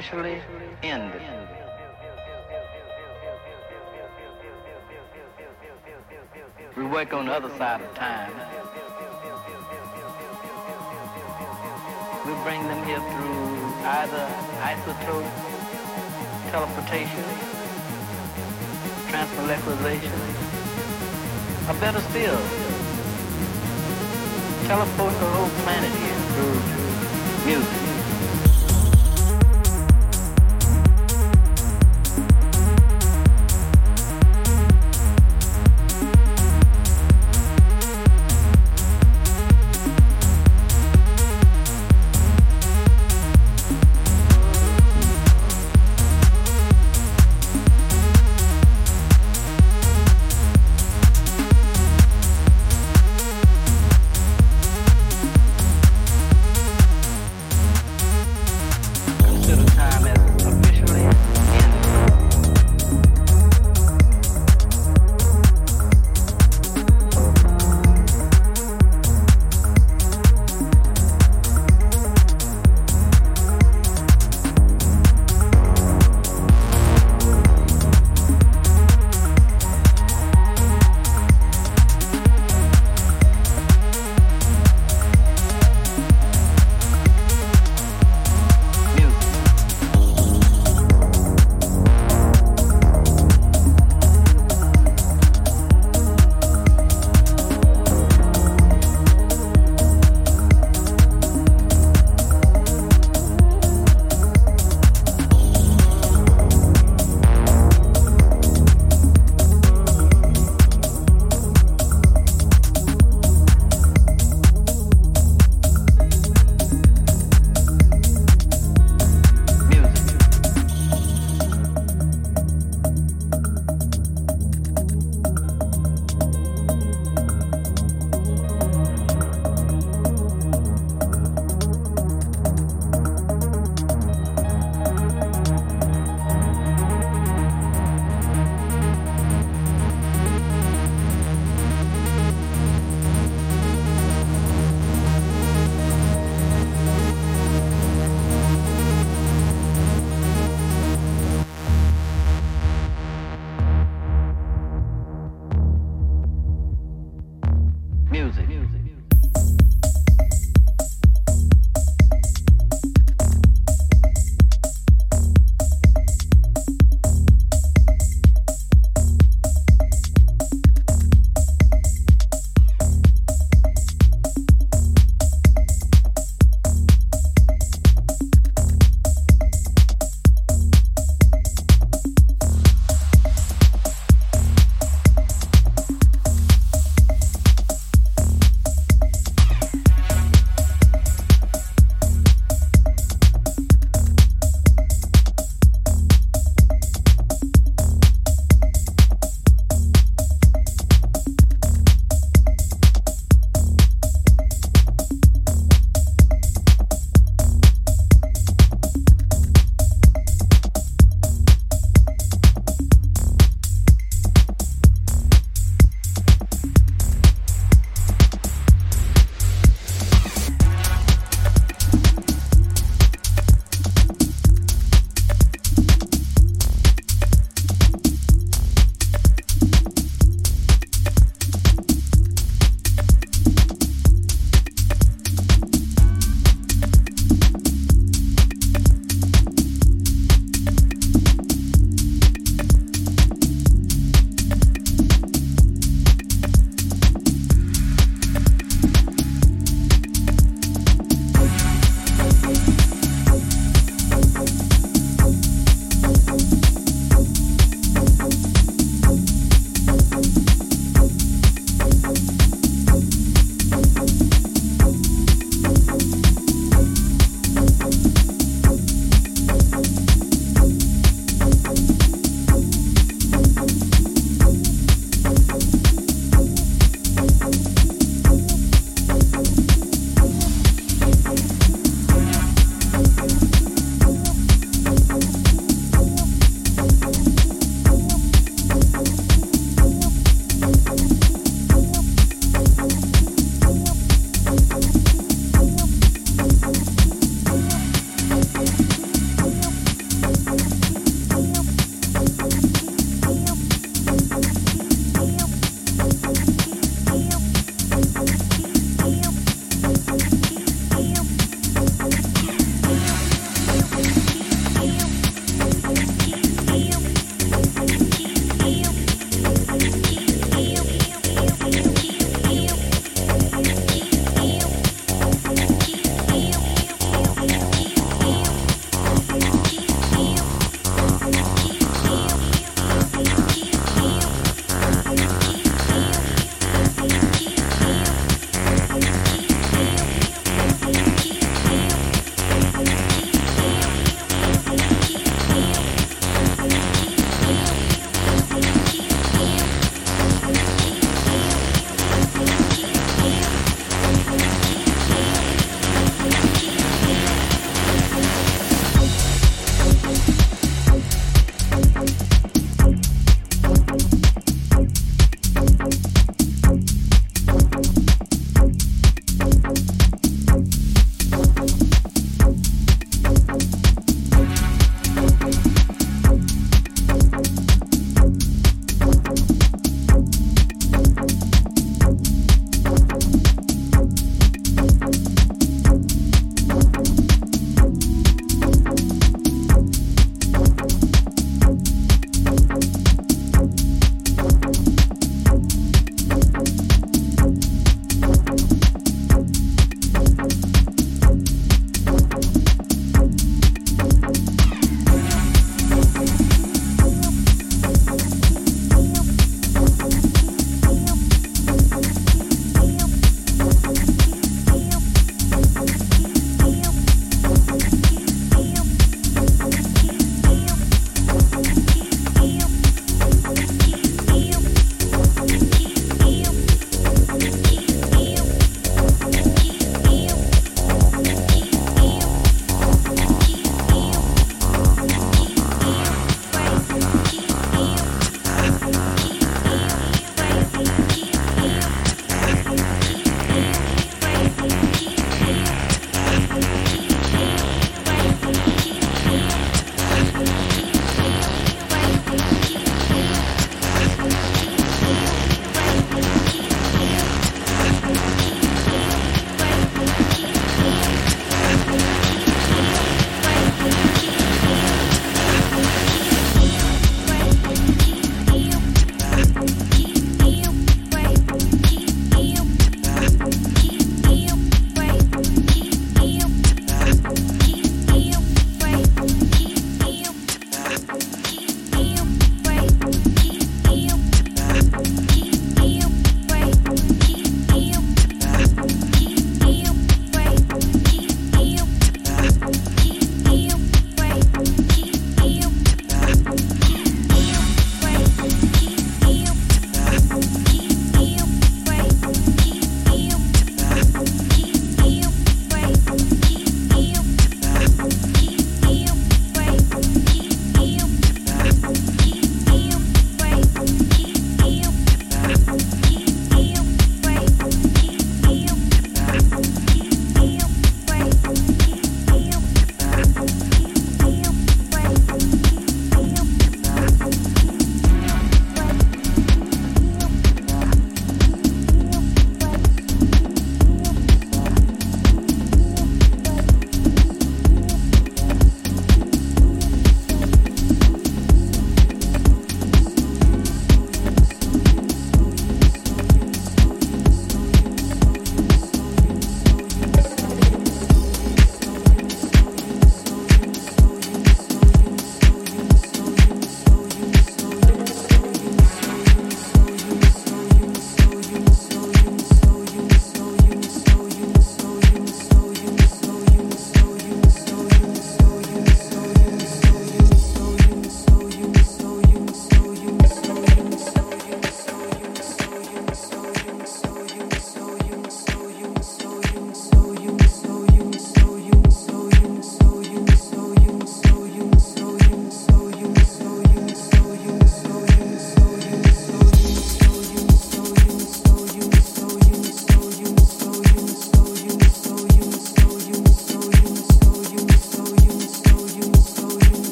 officially ended. We work on the other side of time. We bring them here through either isotope, teleportation, transmolecularization, or better still, teleport the whole planet here through music.